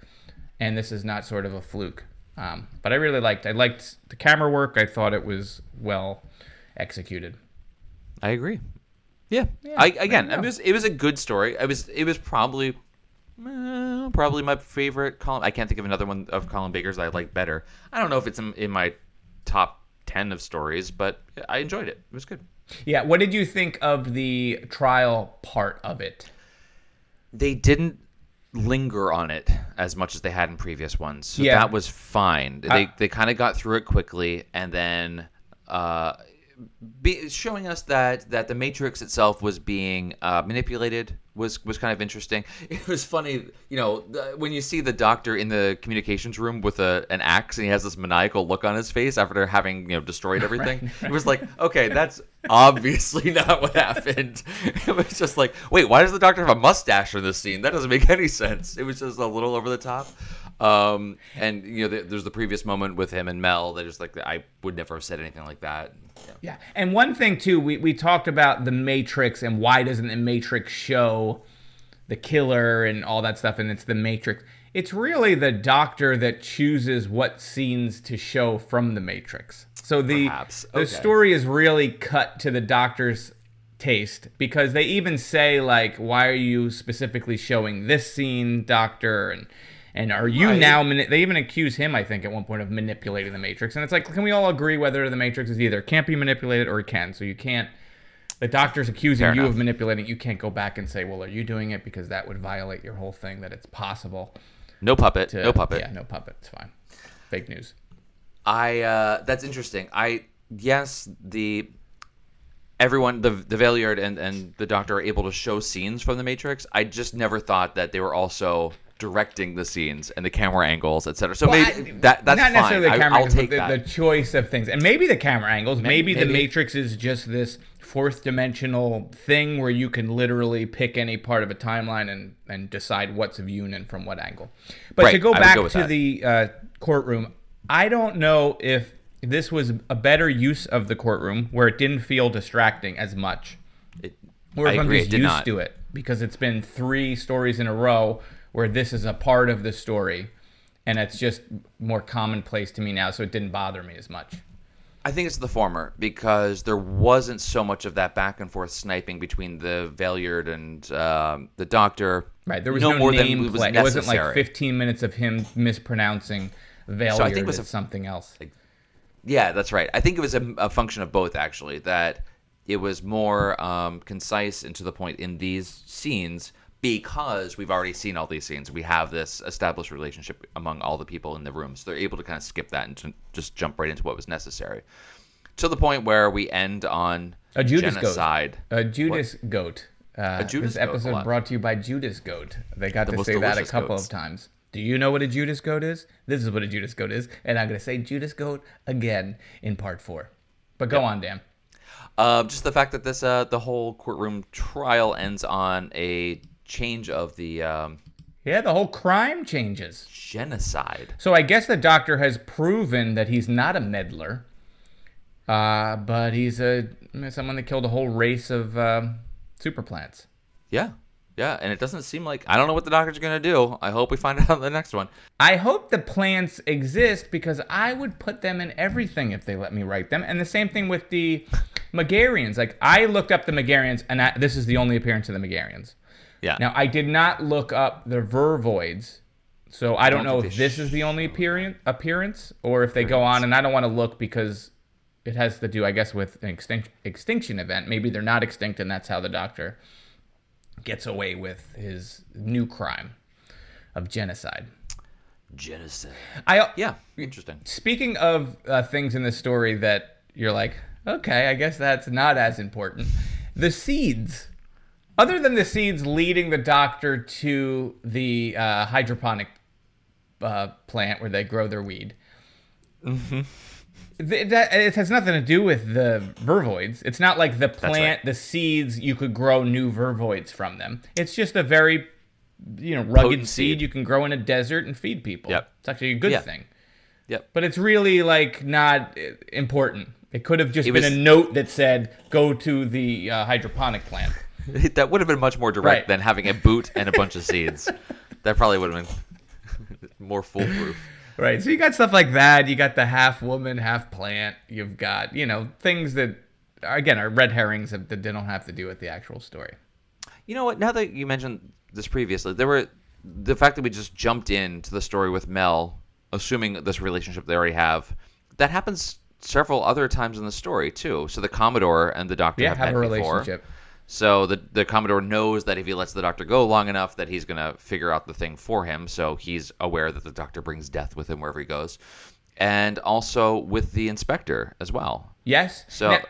and this is not sort of a fluke. Um, but I really liked. I liked the camera work. I thought it was well executed. I agree. Yeah. I again, it was it was a good story. It was it was probably uh, probably my favorite Colin. I can't think of another one of Colin Baker's that I like better. I don't know if it's in, in my top ten of stories, but I enjoyed it. It was good. Yeah. What did you think of the trial part of it? They didn't linger on it as much as they had in previous ones, so Yeah. that was fine. They I- they kind of got through it quickly, and then. Uh, be, showing us that that the matrix itself was being uh, manipulated was was kind of interesting. It was funny, you know, the, when you see the doctor in the communications room with a an axe and he has this maniacal look on his face after having you know destroyed everything. It was like, okay, that's obviously not what happened. It was just like, wait, why does the doctor have a mustache in this scene? That doesn't make any sense. It was just a little over the top. Um, and you know, there- there's the previous moment with him and Mel. that is like I would never have said anything like that. Yeah. Yeah. And one thing too, we, we talked about the Matrix and why doesn't the Matrix show the killer and all that stuff and it's the Matrix. It's really the doctor that chooses what scenes to show from the Matrix. So the Perhaps. the Okay. story is really cut to the doctor's taste because they even say like why are you specifically showing this scene doctor and and are you Right. now mani- they even accuse him i think at one point of manipulating the matrix and it's like can we all agree whether the matrix is either can't be manipulated or it can so you can't the doctor's accusing Fair you enough. of manipulating you can't go back and say well are you doing it because that would violate your whole thing that it's possible No puppet. to no puppet. yeah no puppet it's fine fake news I uh, that's interesting. I yes the everyone the the Valeyard and and the Doctor are able to show scenes from the Matrix. I just never thought that they were also directing the scenes and the camera angles, etc. So Well, maybe I- that that's not fine. necessarily the camera I'll angles, take the, the choice of things, and maybe the camera angles. Maybe, the. Matrix is just this fourth dimensional thing where you can literally pick any part of a timeline and and decide what's of and from what angle. But to go back go to that. the uh, courtroom, I don't know if this was a better use of the courtroom where it didn't feel distracting as much. It- Or I if I'm just used not. to it because it's been three stories in a row where this is a part of the story, and it's just more commonplace to me now, so it didn't bother me as much. I think it's the former because there wasn't so much of that back and forth sniping between the Valeyard and um, the Doctor. Right, there was no, more than name was play. It wasn't like 15 minutes of him mispronouncing Valeyard So I think it was a- something else. Yeah, that's right. I think it was a, a function of both, actually. That it was more um, concise and to the point in these scenes because we've already seen all these scenes. We have this established relationship among all the people in the room, so they're able to kind of skip that and to just jump right into what was necessary. To the point where we end on A Judas genocide. goat. A Judas goat. Uh, A Judas this episode on. brought to you by Judas goat. They got The to say that a couple goats. of times. Do you know what a Judas goat is? This is what a Judas goat is, and I'm going to say Judas goat again in part four. But go on, Dan. Uh, just the fact that this uh, the whole courtroom trial ends on a change of the um, Yeah, the whole crime changes. Genocide. So I guess the doctor has proven that he's not a meddler, uh, but he's a someone that killed a whole race of um, super plants. Yeah. Yeah, and it doesn't seem like I don't know what the doctor's gonna do. I hope we find out in the next one. I hope the plants exist because I would put them in everything if they let me write them. And the same thing with the Mogarians. Like I looked up the Mogarians, and I, this is the only appearance of the Mogarians. Yeah. Now I did not look up the Vervoids, so I don't, don't know if this is the only appearance appearance or if they go on. And I don't want to look because it has to do, I guess, with an extinction extinction event. Maybe they're not extinct, and that's how the Doctor gets away with his new crime of genocide. Genocide. I Yeah, interesting. Speaking of uh, things in the story that you're like, okay, I guess that's not as important. The seeds. Other than the seeds leading the doctor to the uh, hydroponic uh, plant where they grow their weed, Mm-hmm. th- that, it has nothing to do with the vervoids. It's not like the plant, the seeds, you could grow new vervoids from them. It's just a very, you know, rugged seed seed. you can grow in a desert and feed people. Yep. It's actually a good Yeah. thing. Yep. But it's really like not uh, important. It could have just It been was- a note that said, "Go to the uh, hydroponic plant." that would have been much more direct Right. than having a boot and a bunch of seeds. That probably would have been more foolproof. Right. So you got stuff like that. You got the half woman, half plant. You've got you know things that again are red herrings that don't have to do with the actual story. You know what? Now that you mentioned this previously, there were the fact that we just jumped into the story with Mel, assuming this relationship they already have, that happens several other times in the story too. So the Commodore and the Doctor Yeah, have, have a before. So the the Commodore knows that if he lets the Doctor go long enough, that he's gonna figure out the thing for him. So he's aware that the Doctor brings death with him wherever he goes, and also with the Inspector as well. Yes. So Now-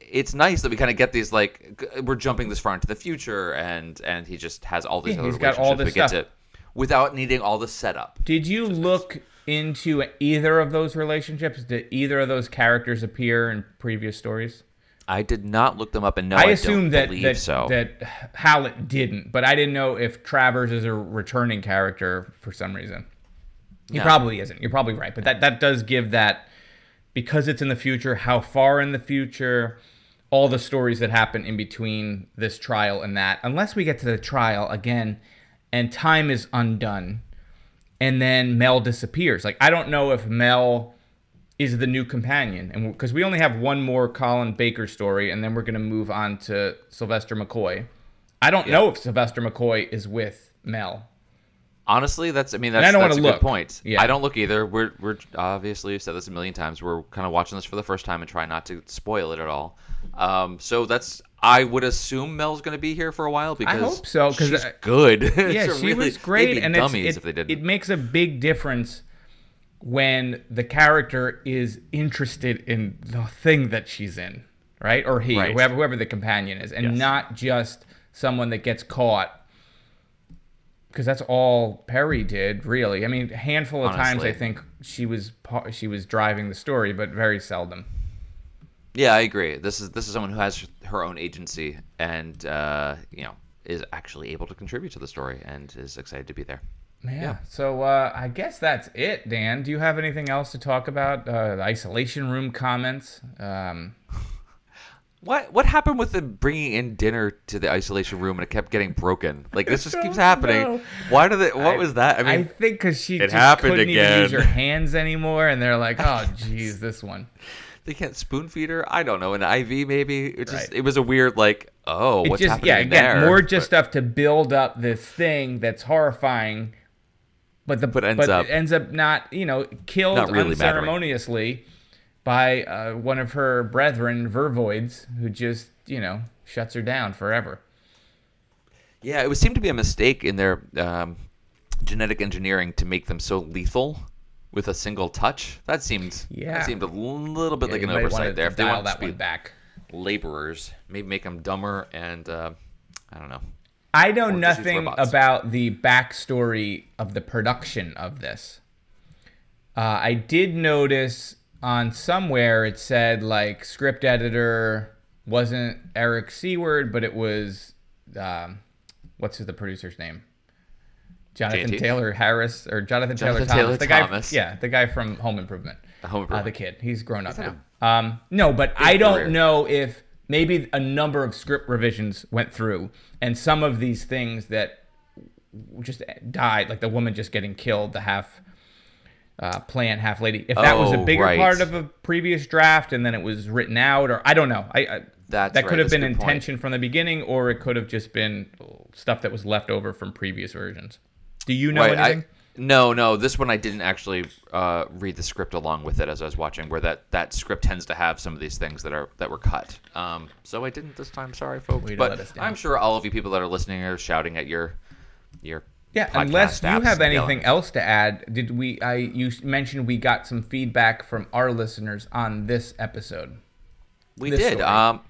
it's nice that we kind of get these like we're jumping this far into the future, and and he just has all these Yeah, other he's got all relationships this stuff. to without needing all the setup. Did you look into either of those relationships? Did either of those characters appear in previous stories? I did not look them up, and no, I, I assume that that, so. that Hallett didn't, but I didn't know if Travers is a returning character for some reason. He No. probably isn't. You're probably right, but that that does give that because it's in the future. How far in the future? All the stories that happen in between this trial and that, unless we get to the trial again, and time is undone, and then Mel disappears. Like I don't know if Mel is the new companion, and because we only have one more Colin Baker story, and then we're gonna move on to Sylvester McCoy. I don't know if Sylvester McCoy is with Mel. Honestly, that's I mean And that's, I don't that's a wanna good look. point. Yeah. I don't look either. We're we're obviously we've said this a million times. We're kind of watching this for the first time and trying not to spoil it at all. Um, so that's I would assume Mel's going to be here for a while because I hope so, 'cause she's I- good. yeah, she really, was great, and it's, it, if they didn't. it makes a big difference when the character is interested in the thing that she's in, right? Or he, Right. or whoever, whoever the companion is, and Yes. not just someone that gets caught. Because that's all Peri did, really. I mean, a handful of times I think she was she was driving the story, but very seldom. Yeah, I agree. This is this is someone who has her own agency and uh, you know is actually able to contribute to the story and is excited to be there. Yeah. So uh, I guess that's it, Dan. Do you have anything else to talk about? Uh, the isolation room comments. Um, What what happened with the bringing in dinner to the isolation room and it kept getting broken? Like this just keeps happening. know. Why did it? What I- was that? I mean, I think because she it just happened couldn't even use her hands anymore, and they're like, "Oh, geez, this one." they can't spoon feed her. I don't know. An IV maybe. It just Right. it was a weird like oh It what's just happening yeah, again, there? more just But- stuff to build up this thing that's horrifying, but the But ends up- it ends up not you know killed Not really mattering. unceremoniously by uh, one of her brethren, Vervoids, who just you know shuts her down forever. Yeah, it would seem to be a mistake in their um, genetic engineering to make them so lethal with a single touch. That seemed Yeah. that seemed a little bit Yeah, like an oversight there. If they want that to be back. laborers, maybe make them dumber and uh, I don't know. I know Or just use nothing about the backstory of the production of this. Uh, I did notice on somewhere it said like script editor wasn't Eric Saward, but it was um, what's the producer's name? Jonathan JT? Taylor Harris or Jonathan, Jonathan Taylor Thomas. Taylor the guy, Thomas. yeah, the guy from Home Improvement. Home Uh, the kid. He's grown up He's now. Um, no, but I don't career. know if maybe a number of script revisions went through, and some of these things that just died, like the woman just getting killed, the half uh, plant, half lady. If that was a Oh, bigger right. part of a previous draft, and then it was written out, or I don't know. I, I That's that right, could have that's been good point. intention from the beginning, or it could have just been stuff that was left over from previous versions. Do you know Right, I- anything? No, no. This one I didn't actually uh, read the script along with it as I was watching, where that, that script tends to have some of these things that are that were cut. Um, so I didn't this time. Sorry, folks. But let us down. I'm sure all of you people that are listening are shouting at your your Yeah, unless you have anything else to add, did we? I you mentioned we got some feedback from our listeners on this episode. We this did. Um,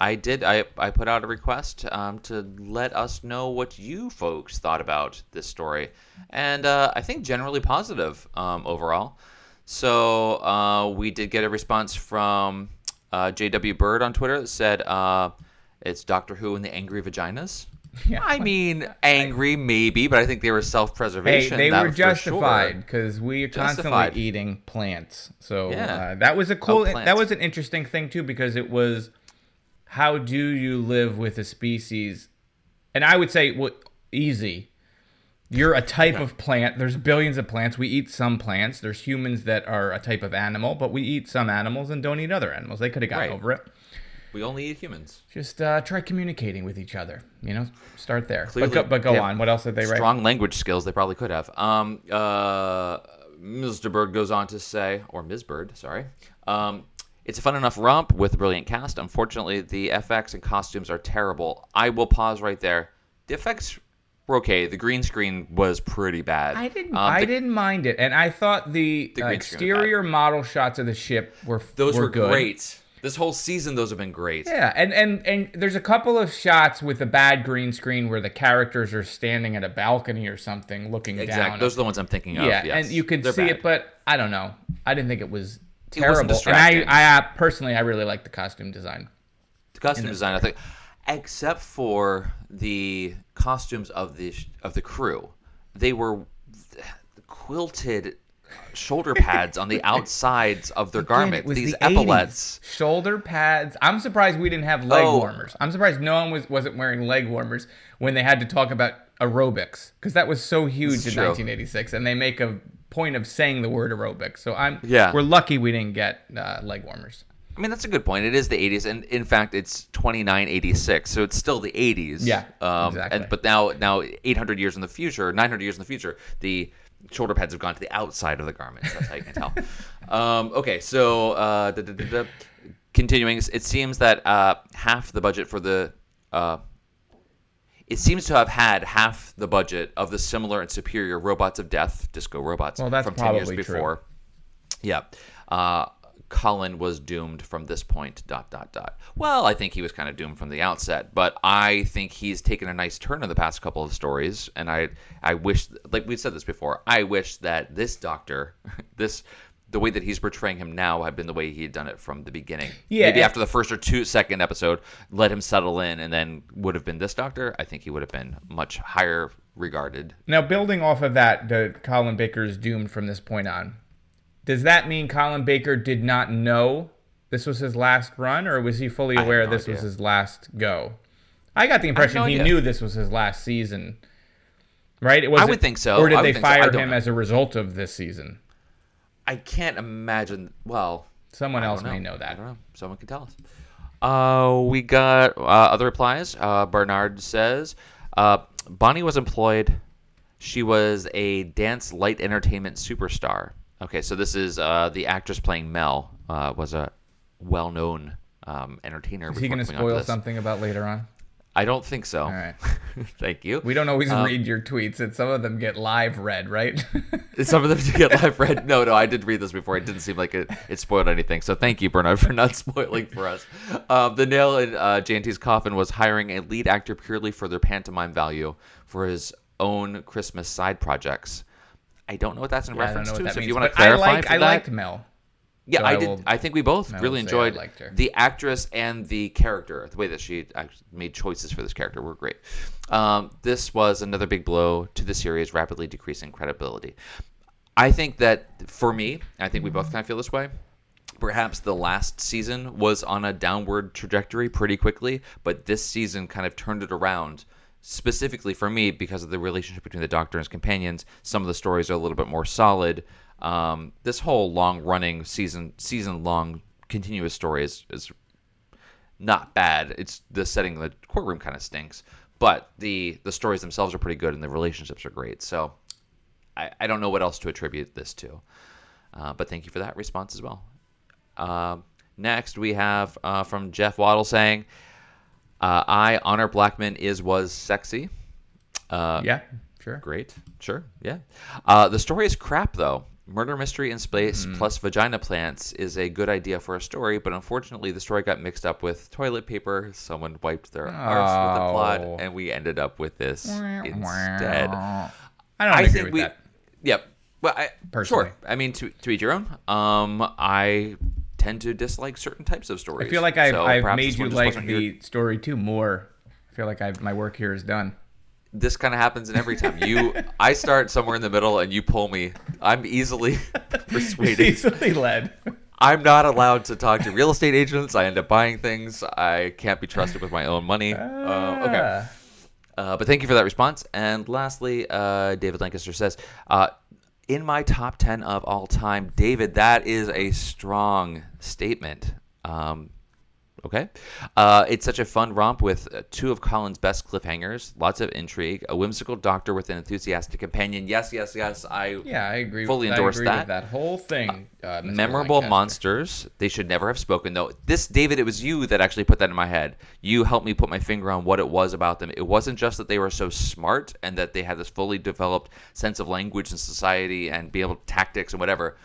I did. I, I put out a request um, to let us know what you folks thought about this story, and uh, I think generally positive um, overall. So uh, we did get a response from uh, J.W. Bird on Twitter that said uh, it's Doctor Who and the Angry Vaginas. Yeah. I mean, angry maybe, but I think they were self-preservation. Hey, they were justified because we are constantly Justified. eating plants. So Yeah. uh, that was a cool. plants. that was an interesting thing too because it was how do you live with a species? And I would say, well, easy. You're a type of plant. There's billions of plants. We eat some plants. There's humans that are a type of animal, but we eat some animals and don't eat other animals. They could have gotten Right. over it. We only eat humans. Just uh, try communicating with each other. You know, start there. Clearly, but go, but go on. What else did they write? Strong language skills they probably could have. Um, uh, Mr. Bird goes on to say, or Ms. Bird, sorry. Um, it's a fun enough romp with a brilliant cast. Unfortunately, the FX and costumes are terrible. I will pause right there. The effects were okay. The green screen was pretty bad. I didn't. Um, I the- didn't mind it, and I thought the, The uh, green screen was exterior model shots of the ship were Those were, good. great. This whole season, those have been great. Yeah, and and and there's a couple of shots with a bad green screen where the characters are standing at a balcony or something, looking down. Exactly. down. Those are the ones I'm thinking of. yeah, yes. and you could They're see bad. it, but I don't know. I didn't think it was terrible. and I. I uh, personally, I really like the costume design. the costume design, I think, except for the costumes of the of the crew, they were quilted shoulder pads on the outsides of their Again, garment. it was These the 80s. epaulets. shoulder pads. I'm surprised we didn't have leg Oh. warmers. I'm surprised no one was wasn't wearing leg warmers when they had to talk about aerobics because that was so huge in true. 1986, and they make a point of saying the word aerobic. So I'm Yeah. we're lucky we didn't get uh, leg warmers. I mean, that's a good point. It is the 80s, and in fact, it's 2986, so it's still the 80s. Yeah, um, exactly. And but now, now 800 years in the future, 900 years in the future, the shoulder pads have gone to the outside of the garments. That's how you can tell. um, okay, so uh, da, da, da, da. continuing, it seems that uh, half the budget for the uh, it seems to have had half the budget of the similar and superior Robots of Death, Disco Robots, Well, that's from 10 years probably true. before. Yeah. Uh, Colin was doomed from this point, dot, dot, dot. Well, I think he was kind of doomed from the outset, but I think he's taken a nice turn in the past couple of stories. And I, I wish, like we've said this before, I wish that this doctor, this, the way that he's portraying him now had been the way he had done it from the beginning. Yeah, Maybe after the first or two second episode, let him settle in and then would have been this doctor. I think he would have been much higher regarded. Now, building off of that, the Colin Baker is doomed from this point on. Does that mean Colin Baker did not know this was his last run, or was he fully aware no this was his last go? I got the impression no he idea. knew this was his last season. Right? It was I would think so. Or did they think so. Fire him know. as a result of this season? I can't imagine. Well, Someone else don't may know. know that. I don't know. Someone can tell us. Uh, we got uh, other replies. Uh, Bernard says uh, Bonnie was employed. She was a dance light entertainment superstar. Okay, so this is uh, the actress playing Mel. Uh, was a well-known um, entertainer. Is he going to spoil something about later on? I don't think so. All right. Thank you. We don't always Um, read your tweets, and some of them get live read, right? Some of them get live read. No, no, I did read this before. It didn't seem like it, it spoiled anything. So thank you, Bernard, for not spoiling for us. Um, the nail in uh, JNT's coffin was hiring a lead actor purely for their pantomime value for his own Christmas side projects. I don't know what that's in Yeah, reference to. So if you want to but I clarify, like I that, liked Mel. Yeah, So I, I did. will- I think we both really enjoyed the actress and the character. The way that she made choices for this character were great. Um, this was another big blow to the series, rapidly decreasing credibility. I think that for me, I think we both kind of feel this way. Perhaps the last season was on a downward trajectory pretty quickly, but this season kind of turned it around. Specifically for me, because of the relationship between the Doctor and his companions, some of the stories are a little bit more solid. Um, this whole long-running season, season-long continuous story is, is not bad. It's the setting of the courtroom kind of stinks, but the the stories themselves are pretty good and the relationships are great. So I, I don't know what else to attribute this to. Uh, but thank you for that response as well. Um next, we have uh, from Jeff Waddle saying, uh, "I honor Blackman is was sexy." Uh, Yeah, sure. Great. Sure. Yeah. Uh, the story is crap, though. Murder mystery in space Hmm. plus vagina plants is a good idea for a story, but unfortunately, the story got mixed up with toilet paper. Someone wiped their arse with the Oh. plot, and we ended up with this instead. I don't agree think we. that. Yep. Well, I, Personally. sure. I mean, to, to each your own. Um, I tend to dislike certain types of stories. I feel like I've, so I've made you like the story too more. I feel like I've, my work here is done. This kind of happens in every time. You i start somewhere in the middle and you pull me. I'm easily persuaded. Easily led. i'm not allowed to talk to real estate agents. I end up buying things. I can't be trusted with my own money. Uh, okay. Uh, but thank you for that response. And lastly uh, david lancaster says uh, in my top 10 of all time david that is a strong statement. Um, Okay. Uh, it's such a fun romp with uh, two of Colin's best cliffhangers, lots of intrigue, a whimsical doctor with an enthusiastic companion. Yes, yes, yes. I Yeah, I agree. fully I endorse agree that. With that whole thing. Uh, Mr. Memorable monsters. They should never have spoken, though. This, David, it was you that actually put that in my head. You helped me put my finger on what it was about them. It wasn't just that they were so smart and that they had this fully developed sense of language and society and be able to tactics and whatever.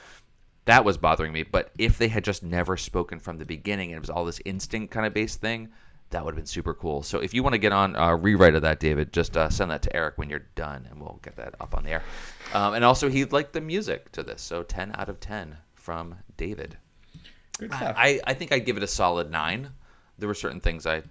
That was bothering me. But if they had just never spoken from the beginning and it was all this instinct kind of based thing, that would have been super cool. So if you want to get on a rewrite of that, David, just uh, send that to Eric when you're done, and we'll get that up on the air. Um, and also, he liked the music to this, so 10 out of 10 from David. Good stuff. I, I think I'd give it a solid nine. There were certain things I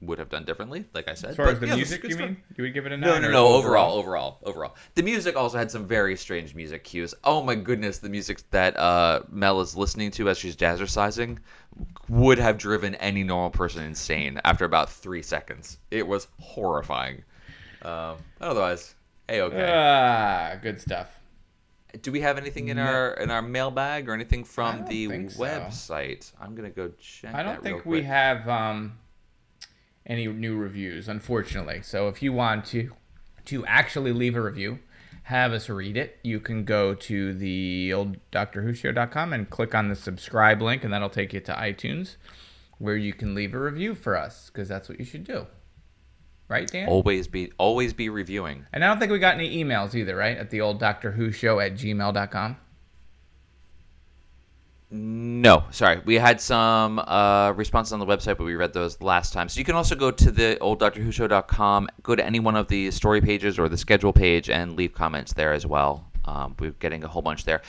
would have done differently, like I said. as far but, as the yeah, music, you mean? You would give it a No, nine? no, or no. Overall, overall, overall. The music also had some very strange music cues. Oh my goodness, the music that uh, Mel is listening to as she's jazzercising would have driven any normal person insane after about three seconds. It was horrifying. Um, otherwise, a okay. Ah, good stuff. Do we have anything in our in our mailbag or anything from the think so. website? I'm gonna go check. I don't think we quick. have um, any new reviews, unfortunately. So if you want to to actually leave a review, have us read it, you can go to the old drwhoshow.com and click on the subscribe link, and that'll take you to iTunes, where you can leave a review for us, because that's what you should do. Right, Dan? always be always be reviewing. And I don't think we got any emails either, right? At the old Doctor Who show at gmail.com. No, sorry. We had some uh, responses on the website, but we read those last time. So you can also go to the old go to any one of the story pages or the schedule page, and leave comments there as well. Um, we're getting a whole bunch there.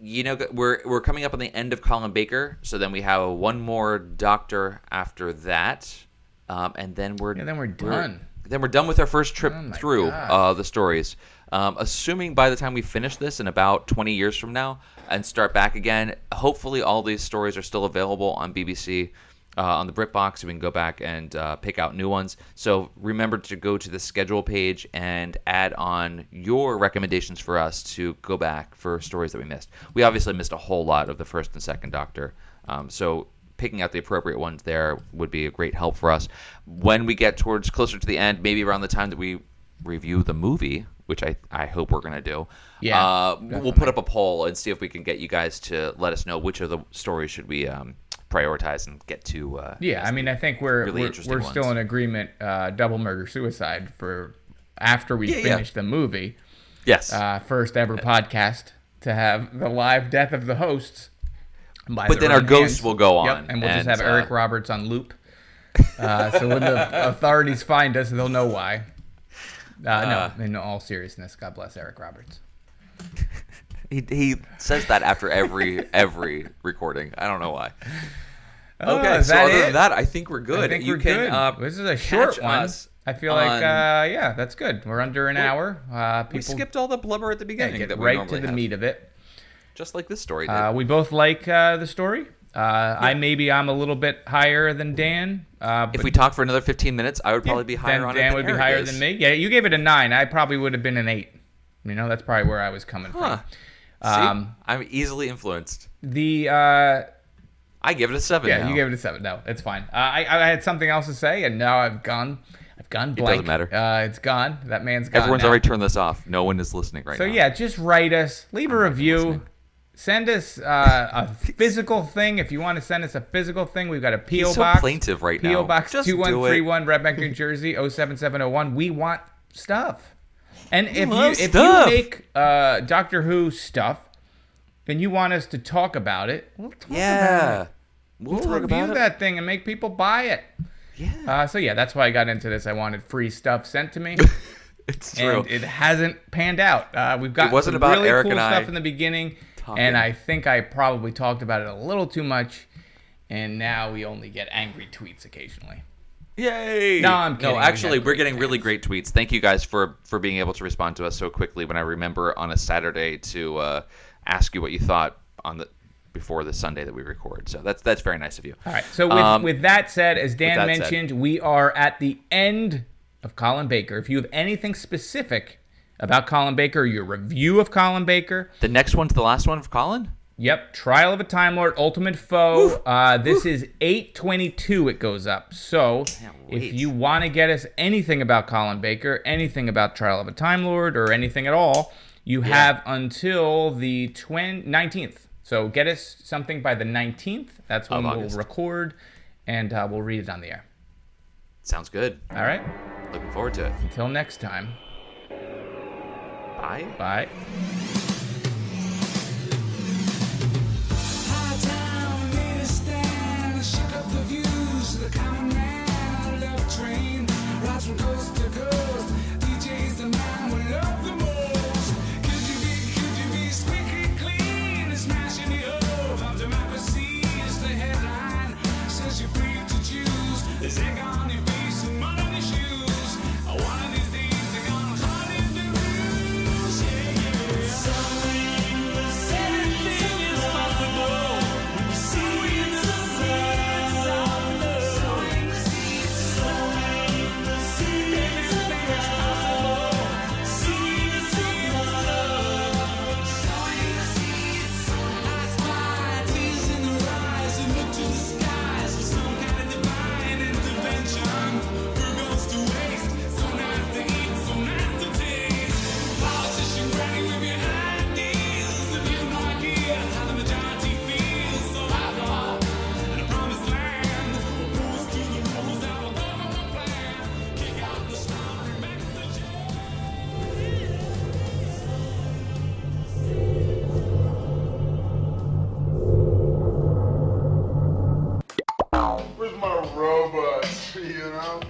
You know, we're we're coming up on the end of Colin Baker, so then we have one more Doctor after that, um, and then we're Yeah, then we're done. Then we're done with our first trip Oh through uh, the stories. Um, assuming by the time we finish this in about 20 years from now and start back again, hopefully all these stories are still available on BBC. Uh, on the BritBox, so we can go back and uh, pick out new ones. So remember to go to the schedule page and add on your recommendations for us to go back for stories that we missed. We obviously missed a whole lot of the first and second Doctor, um, so picking out the appropriate ones there would be a great help for us. When we get towards closer to the end, maybe around the time that we review the movie, which I, I hope we're going to do, Yeah, uh, we'll put up a poll and see if we can get you guys to let us know which of the stories should we um, prioritize and get to. Uh, Yeah, I mean, I think we're really we're, we're still in agreement. Uh, double murder suicide for after we Yeah, yeah. finish the movie. Yes. Uh, first ever podcast to have the live death of the hosts. But then our own ghosts will go Yep, on, and we'll just have uh, Eric Roberts on loop. Uh, so when the authorities find us, they'll know why. Uh, no, in all seriousness, God bless Eric Roberts. He, he says that after every every recording. I don't know why. Oh, Okay, is so other it? than that, I think we're good. Think you we're can, good. Uh, this is a short one. us I feel like, uh, yeah, that's good. We're under an hour. Uh, people we skipped all the blubber at the yeah, beginning. get that we right to the have. meat of it. Just like this story did. Uh, we both like uh, the story. Uh, I maybe I'm a little bit higher than Dan. Uh, if we talk for another 15 minutes, I would probably be higher then on it. Dan would be higher is. than me. Yeah, you gave it a nine. I probably would have been an eight. You know, that's probably where I was coming Huh. from. See? Um, I'm easily influenced. The uh, I give it a seven. yeah, now. you gave it a seven. No, it's fine. Uh, I I had something else to say, and now I've gone. I've gone blank. doesn't matter. Uh, it's gone. That man's gone. Everyone's now. already turned this off. No one is listening right So now. So yeah, just write us, leave a review, send us uh, a physical thing if you want to send us a physical thing. We've got a PO He's so box. plaintive right PO now. PO box two one it. three one Red Bank, New Jersey 07701. We want stuff. And if you if you make uh, Doctor Who stuff, and you want us to talk about it, we'll talk about it. Yeah. We'll, We'll talk review about it. that thing and make people buy it. Yeah. Uh, so yeah, that's why I got into this. I wanted free stuff sent to me. It's true. and it hasn't panned out. Uh, we've got wasn't some about really Eric cool and I stuff in the beginning, talking. and I think I probably talked about it a little too much, and now we only get angry tweets occasionally. Yay! No, I'm kidding. No, actually, we're great getting really great tweets. Thank you guys for for being able to respond to us so quickly. When I remember on a Saturday to uh, ask you what you thought on the before the Sunday that we record. So that's that's very nice of you. All right. So with, Um, with that said, as Dan that said- mentioned, we are at the end of Colin Baker. If you have anything specific about Colin Baker, your review of Colin Baker, the next one's the last one of Colin. Yep, Trial of a Time Lord, Ultimate Foe. Uh, this is 822 it goes up. So if you want to get us anything about Colin Baker, anything about Trial of a Time Lord, or anything at all, you have until the twin- 19th. So get us something by the 19th. That's when we'll record, and uh, we'll read it on the air. Sounds good. All right. Looking forward to it. Until next time. Bye. Bye. robots, you know?